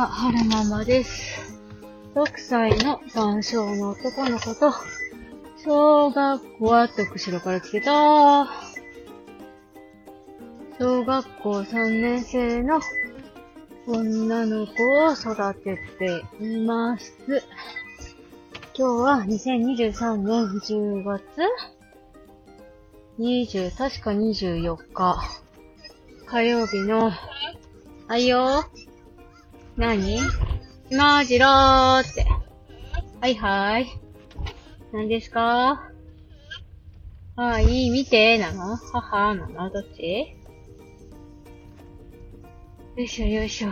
は、春ママです。6歳の男性の男の子と、小学校はって後ろから来てた。小学校3年生の女の子を育てています。今日は2023年10月20、確か24日。火曜日の、はいよ。何？今じろーって。はいはーい。何ですか？はい、見て、なの？母なのどっち？よいしょよいしょ。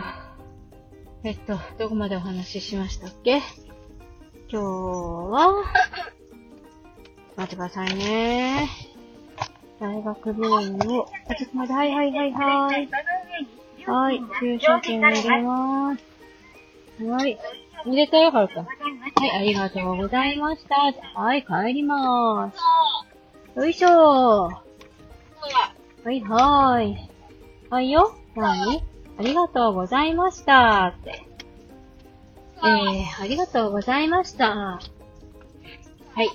えっと、どこまでお話ししましたっけ？今日は、待ってくださいね。大学病院を、あ、ちょっと待って、はいはいはいはい。はい、駐車券入れまーす。はい。入れたよ、はるか。はい、ありがとうございました。はい、帰りまーす。よいしょー。はいはーい。はいよ。何ありがとうございましたって。えー、ありがとうございました。はい。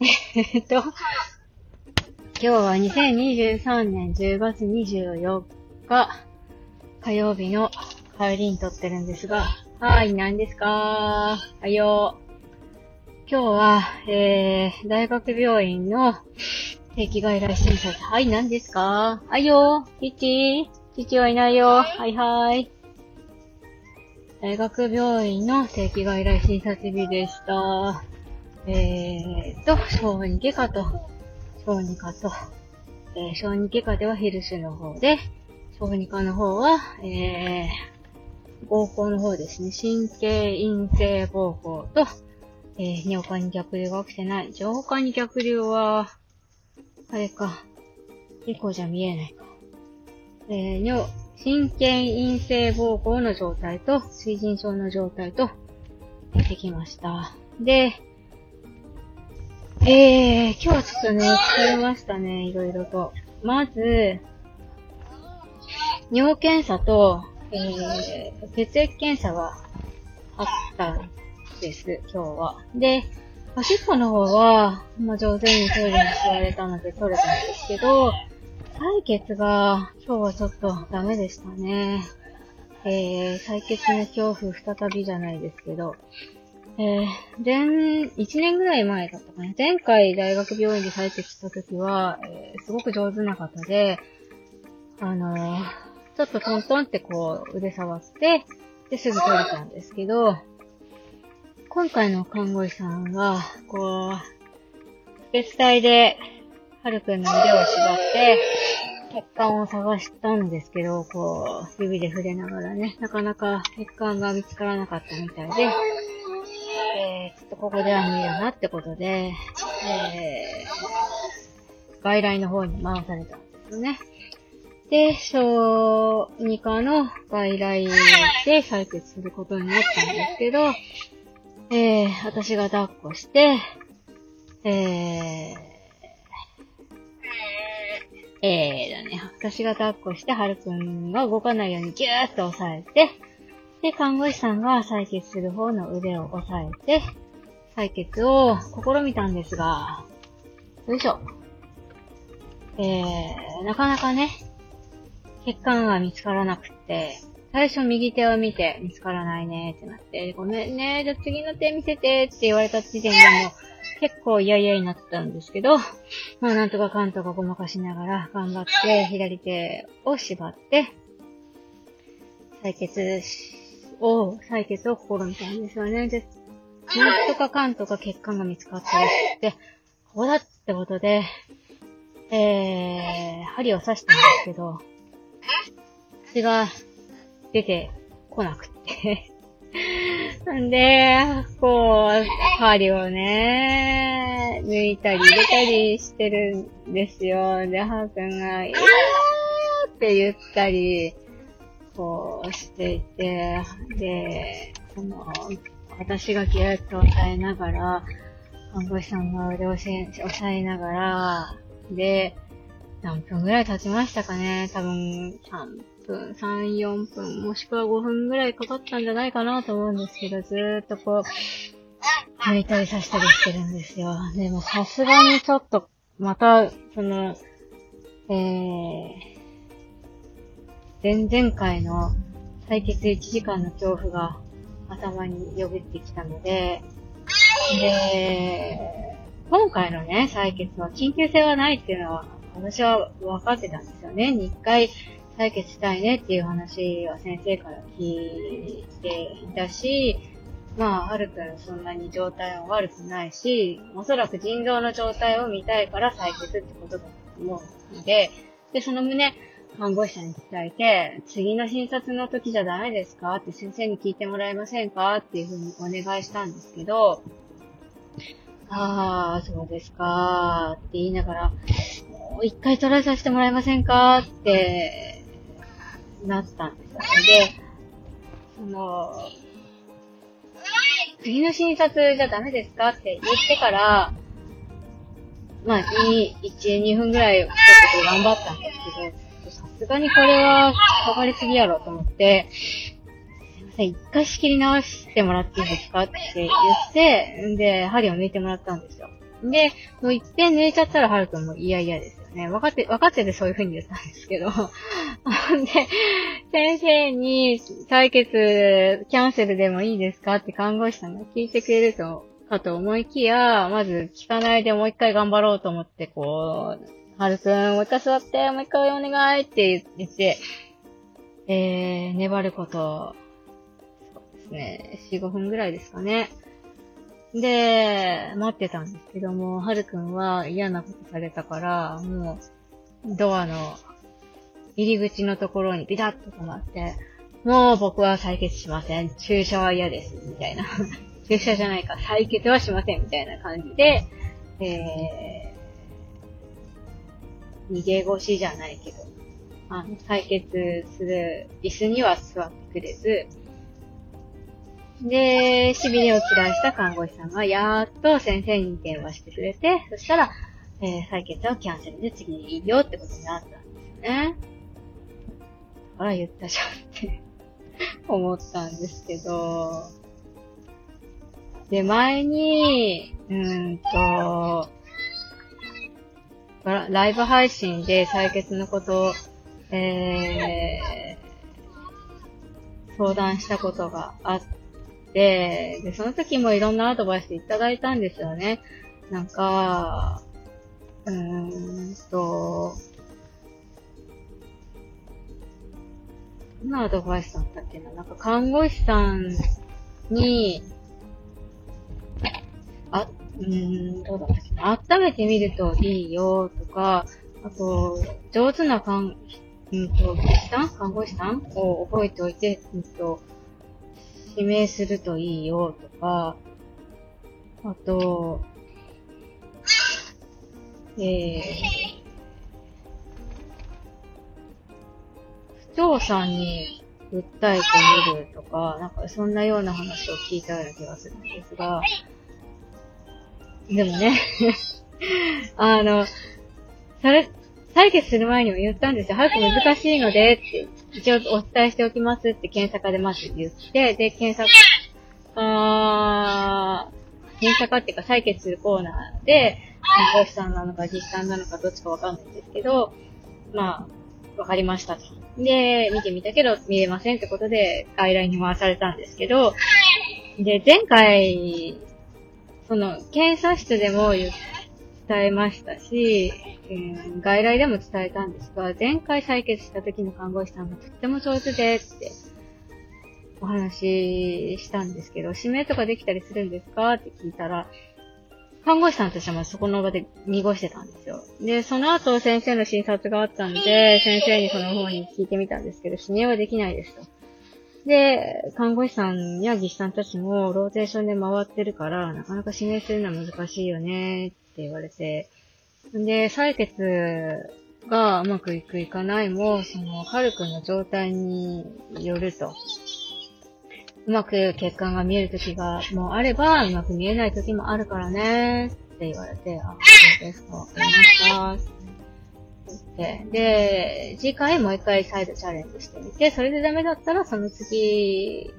えっと、今日は2023年10月24日火曜日の帰りに撮ってるんですが、はい、何ですか？はよ。今日は、えー、大学病院の定期外来診察。はい、何ですか？はいよ。父父はいないよ。はいはい。大学病院の定期外来診察日でした。えーと、小児外科と、小児科と、えー小児外科ではヘルスの方で、小児科の方は、えー、膀胱の方ですね。神経陰性膀胱と、えー、尿管に逆流が起きてない。上管に逆流は、あれか。エコじゃ見えないか。えー、尿、神経陰性膀胱の状態と、水腎症の状態と、出てきました。で、えー、今日はちょっとね、疲れましたね、いろいろと。まず、尿検査と、えー、血液検査があったんです、今日は。で、おしっこの方は、まあ、上手にトイレに座れたので取れたんですけど、採血が今日はちょっとダメでしたね。えー、採血の恐怖再びじゃないですけど、えー、前、1年ぐらい前だったかな。前回大学病院で採血した時は、えーすごく上手な方で、あのーちょっとトントンってこう腕触って、で、すぐ取れたんですけど、今回の看護師さんが、こう、別体で、はるくんの腕を縛って、血管を探したんですけど、こう、指で触れながらね、なかなか血管が見つからなかったみたいで、えー、ちょっとここでは無理だなってことで、えー、外来の方に回されたんですよね。で、小児科の外来で採血することになったんですけど、えー、私が抱っこして、えー、えーだね、私が抱っこして、はるくんが動かないようにギューッと押さえて、で、看護師さんが採血する方の腕を押さえて、採血を試みたんですが、よいしょ。えー、なかなかね、血管が見つからなくて、最初右手を見て見つからないねってなって、ごめんね、じゃあ次の手見せてって言われた時点でも結構嫌々になってたんですけど、まあなんとかかんとかごまかしながら頑張って左手を縛って、採血を、採血を試みたんですよね。で、なんとかかんとか血管が見つかったらして、ここだってことで、えー、針を刺したんですけど、血が出てこなくって。んで、こう、針をね、抜いたり入れたりしてるんですよ。で、ハーくんが、いやーって言ったり、こうしていて、で、その、私がギューッと押さえながら、看護師さんが腕を押さえながら、で、何分ぐらい経ちましたかね？多分、3分、3、4分、もしくは5分ぐらいかかったんじゃないかなと思うんですけど、ずーっとこう、抜いたりさしたりしてるんですよ。でもさすがにちょっと、また、その、えー、前々回の採血1時間の恐怖が頭によぎってきたので、で、今回のね、採血は緊急性はないっていうのは、私は分かってたんですよね。2回採血したいねっていう話は先生から聞いていたし、まあ、はるくんそんなに状態は悪くないし、おそらく腎臓の状態を見たいから採血ってことだと思うので、で、その旨、看護師さんに伝えて、次の診察の時じゃダメですかって先生に聞いてもらえませんか？っていうふうにお願いしたんですけど、ああ、そうですかって言いながら、もう一回トライさせてもらえませんかってなったんですよ。で、その、次の診察じゃダメですかって言ってから、まあ、2、1、2分ぐらいちょっと頑張ったんですけど、さすがにこれはかかりすぎやろと思って、すいません、一回仕切り直してもらっていいですかって言って、んで、針を抜いてもらったんですよ。で、もう一遍抜いちゃったらハルくんも嫌々ですね。分かって、分かっててそういう風に言ったんですけど。で、先生に採血キャンセルでもいいですかって看護師さんが聞いてくれると、かと思いきや、まず聞かないでもう一回頑張ろうと思って、こう、はるくん、もう一回座って、もう一回お願いって言って、えー、粘ること、そうですね、4、5分ぐらいですかね。で、待ってたんですけども、はるくんは嫌なことされたから、もう、ドアの入り口のところにビタッと止まって、もう僕は採血しません。注射は嫌です。みたいな。注射じゃないか。採血はしません。みたいな感じで、えー、逃げ腰じゃないけど、あの、採血する椅子には座ってくれず、で、しびれを切らした看護師さんが、やーっと先生に電話してくれて、そしたら、えー、採血はキャンセルで次にいいよってことになったんですね。だから言ったじゃんって思ったんですけど、で、前に、うーんと、ライブ配信で採血のことを、えー、相談したことがあって、で、で、その時もいろんなアドバイスいただいたんですよね。なんか、うーんと、どんなアドバイスだったっけな？なんか看護師さんに、あ、うーん、どうだったっけな？温めてみるといいよとか、あと、上手な看、うんと、技師さん？看護師さん？を覚えておいて、うんと、指名するといいよとか、あと、えー、不調さんに訴えてみるとか、なんかそんなような話を聞いたような気がするんですが、でもね あの、それ、採決する前にも言ったんですよ。早く難しいので、って一応お伝えしておきますって検査科でまず言って、で、検査、あー、検査科っていうか採血するコーナーで、看護師さんなのか実際なのかどっちかわかんないんですけど、まあ、わかりましたと。で、見てみたけど見れませんってことで、外来に回されたんですけど、で、前回、その、検査室でも言伝えましたし、えー、外来でも伝えたんですが、前回採血した時の看護師さんがとっても上手でって、お話ししたんですけど、指名とかできたりするんですか？って聞いたら、看護師さんとしてもそこの場で濁してたんですよ。で、その後先生の診察があったんで、先生にその方に聞いてみたんですけど、指名はできないですと。で、看護師さんや技師さんたちもローテーションで回ってるから、なかなか指名するのは難しいよねって言われて、で、採血がうまくいくいかないも、その、はるくんの状態によると。うまく血管が見える時がもうあれば、うまく見えない時もあるからね、って言われて、あ、そうですか、わかりました。って。で、次回もう一回再度チャレンジしてみて、それでダメだったらその次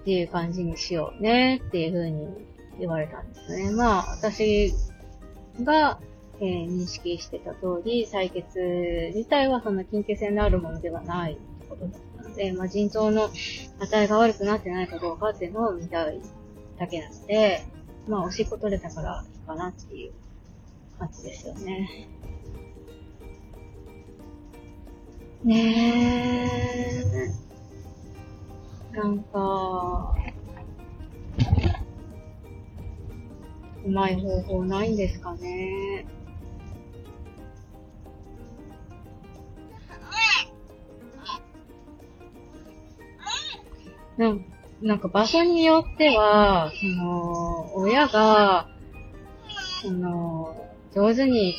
っていう感じにしようねっていう風に言われたんですね。まあ、私が、えー認識してた通り、採血自体はそんな緊急性のあるものではないってことだったので、まあ、腎臓の値が悪くなってないかどうかっていうのを見たいだけなので、まあ、おしっこ取れたからいいかなっていう感じですよね。ねえ。なんか、うまい方法ないんですかね。なんなんか場所によっては、その、親が、その、上手に、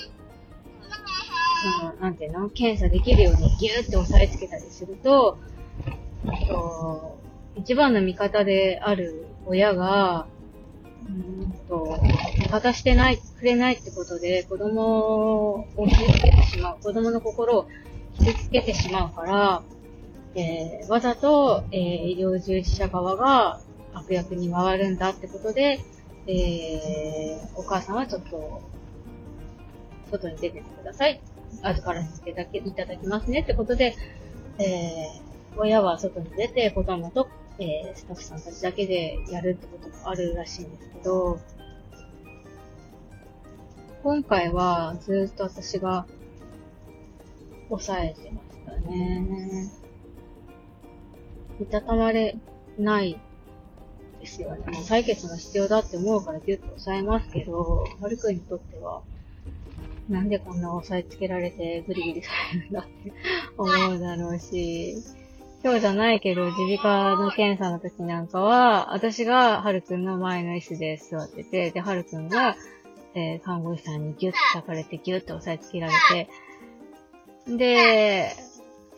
その、なんていうの？検査できるようにギューって押さえつけたりすると、と一番の味方である親が、うーんと、味方してない、くれないってことで、子供を傷つけてしまう、子供の心を傷つけてしまうから、えーわざと、えー医療従事者側が悪役に回るんだってことで、えーお母さんはちょっと、外に出ててください。後からつけていただきますねってことで、えー親は外に出て子供と、えースタッフさんたちだけでやるってこともあるらしいんですけど、今回はずっと私が抑えてましたね。いたたまれないですよね。もう採血が必要だって思うからギュッと抑えますけど、はるくんにとっては、なんでこんな押さえつけられてグリグリされるんだって思うだろうし、今日じゃないけど、耳鼻科の検査の時なんかは、私がはるくんの前の椅子で座ってて、で、はるくんが、えー看護師さんにギュッと抱かれてギュッと押さえつけられて、で、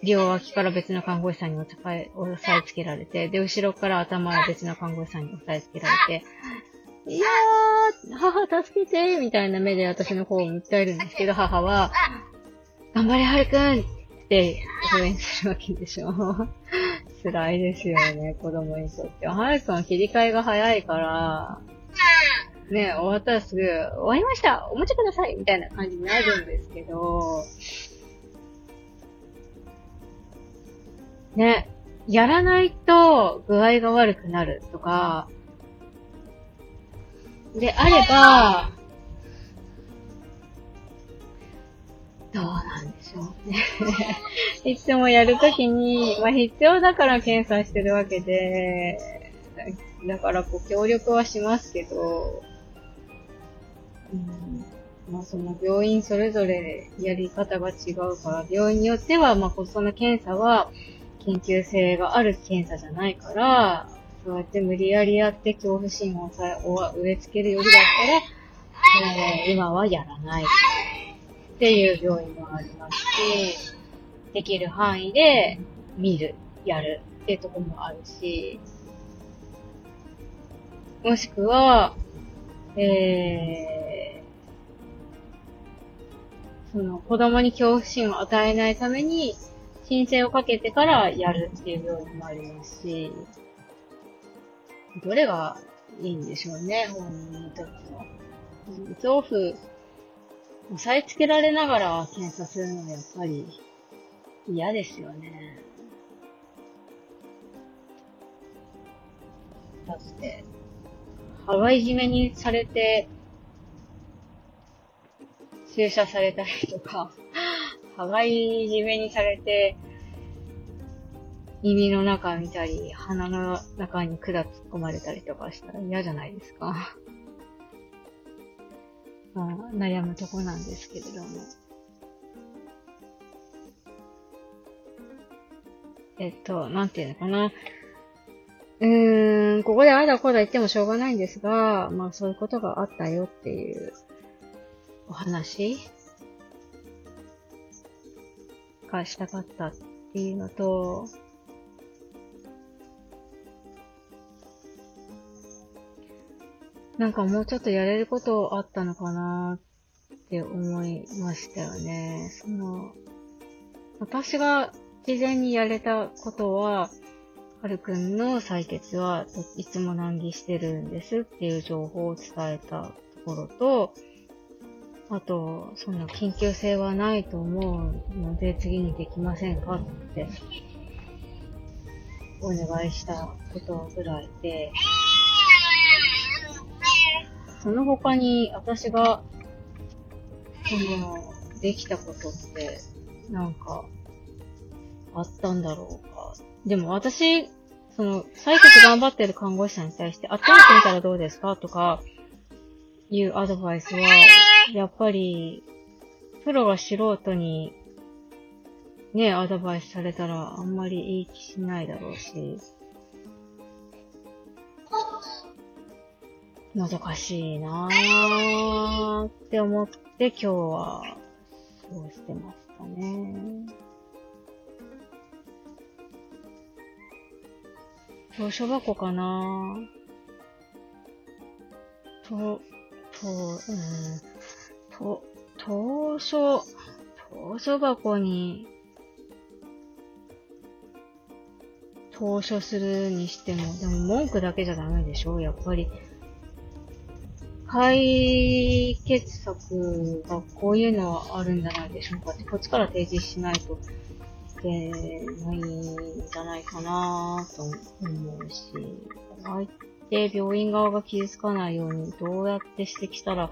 両脇から別の看護師さんに押さえつけられて、で、後ろから頭は別の看護師さんに押さえつけられて、いやー、母助けてみたいな目で私の方を訴えるんですけど、母は、頑張れ、はるくんて応援するわけでしょ。辛いですよね、子供にとっては。はるくんは切り替えが早いから、ね、終わったらすぐ、終わりましたお持ちくださいみたいな感じになるんですけど、ね、やらないと具合が悪くなるとか、であれば、どうなんでしょうね。いつもやるときに、まあ必要だから検査してるわけで、だからこう協力はしますけど、うんまあその病院それぞれやり方が違うから、病院によっては、まあその検査は緊急性がある検査じゃないから、そうやって無理やりやって恐怖心をさ植え付けるよりだったら、えー今はやらないっていう病院もありますし、できる範囲で見る、やるっていうところもあるし、もしくは、えー、その子供に恐怖心を与えないために、申請をかけてからやるっていう病院もありますし、どれがいいんでしょうね、本人にとっては。恐怖、押さえつけられながら検査するのはやっぱり嫌ですよね。だって、羽がいじめにされて、注射されたりとか、羽がいじめにされて、耳の中見たり、鼻の中に管突っ込まれたりとかしたら嫌じゃないですか。まあ、悩むとこなんですけれども。えっと、なんていうのかな。うーん、ここであだこだ言ってもしょうがないんですが、まあそういうことがあったよっていうお話がしたかったっていうのと、なんかもうちょっとやれることあったのかなって思いましたよね。その、私が事前にやれたことは、はるくんの採血はいつも難儀してるんですっていう情報を伝えたところと、あと、その緊急性はないと思うので次にできませんかってお願いしたことぐらいで、その他に私が、その、できたことって、なんか、あったんだろうか。でも私、その、採血頑張ってる看護師さんに対して、温めてみたらどうですか？とか、いうアドバイスは、やっぱり、プロが素人に、ね、アドバイスされたら、あんまりいい気しないだろうし、難しいなぁって思って今日は過ごしてましたね。図書箱かなと、と、うん、と、図書、図書箱に、投書するにしても、でも文句だけじゃダメでしょ？やっぱり。解決策がこういうのはあるんじゃないでしょうかって、こっちから提示しないといけないんじゃないかなと思うし、相手、病院側が傷つかないようにどうやって指摘したら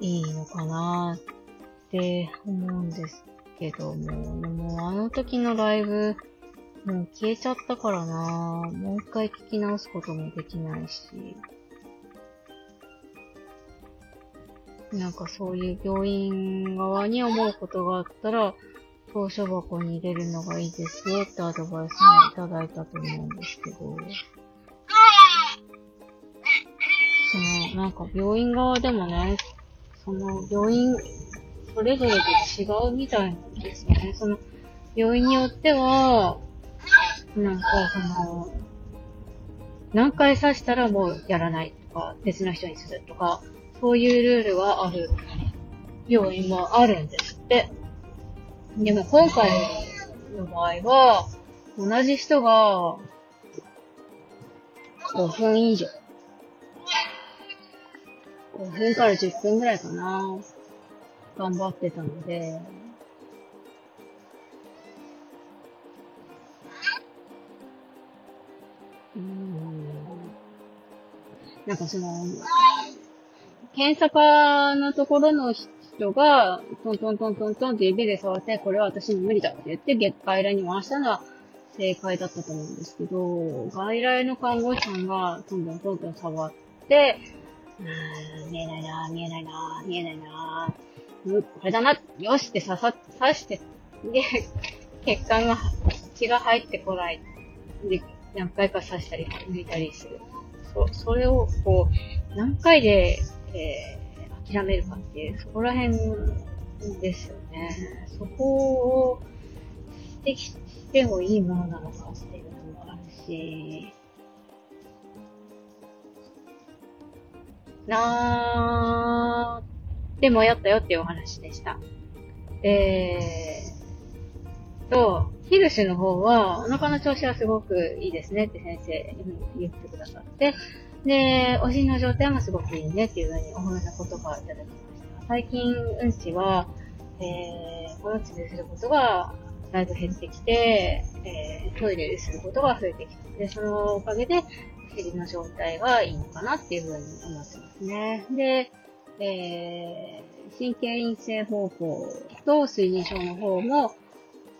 いいのかなって思うんですけども、でもあの時のライブ、もう消えちゃったからな。もう一回聞き直すこともできないし、なんかそういう病院側に思うことがあったら、投書箱に入れるのがいいですよってアドバイスもいただいたと思うんですけど、その、なんか病院側でもね、その病院、それぞれで違うみたいなんですよね。その、病院によっては、なんかその、何回刺したらもうやらないとか、別の人にするとか、そういうルールがある病院もあるんですって。でも今回の場合は、同じ人が5分以上。5分から10分ぐらいかな。頑張ってたので、うん。なんかその、検査科のところの人が、トントントントントンって指で触って、これは私に無理だって言って、月外来に回したのは正解だったと思うんですけど、外来の看護師さんがトントントントン触って、うーん、見えないな見えないな見えないなうん、これだなよしって刺さ、刺して、で、血管が、血が入ってこない。で、何回か刺したり、抜いたりする。そ、それを、こう、何回で、えー、諦めるかっていう、そこら辺ですよね。そこを指摘してもいいものなのかっていうのもあるし、なーでもやったよっていうお話でした。えーと、ヒルシの方は、お腹の調子はすごくいいですねって先生言ってくださって、で、お尻の状態もすごくいいねっていうふうにお褒めた言葉をいただきました。最近、うんちは、えー、この地ですることがだいぶ減ってきて、えー、トイレですることが増えてきて、で、そのおかげで、お尻の状態がいいのかなっていうふうに思ってますね。で、えー、神経陰性方法と水銀症の方も、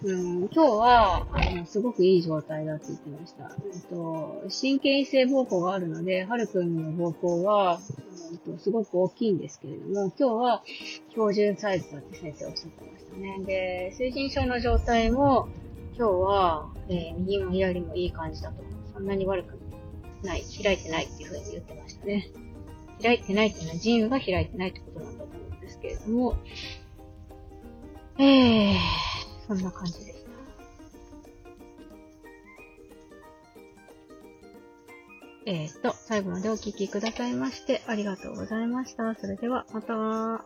うん、今日は、あの、すごくいい状態だって言ってました。えっと、神経異性膀胱があるので、はるくんの膀胱は、えっと、すごく大きいんですけれども、今日は標準サイズだって先生おっしゃってましたね。で、水腎症の状態も、今日は、えー、右も左もいい感じだと。そんなに悪くない、開いてないっていう風に言ってましたね。開いてないっていうのは、腎油が開いてないってことなんだと思うんですけれども、えー、そんな感じでした。えー、っと、最後までお聴きくださいまして、ありがとうございました。それでは、また。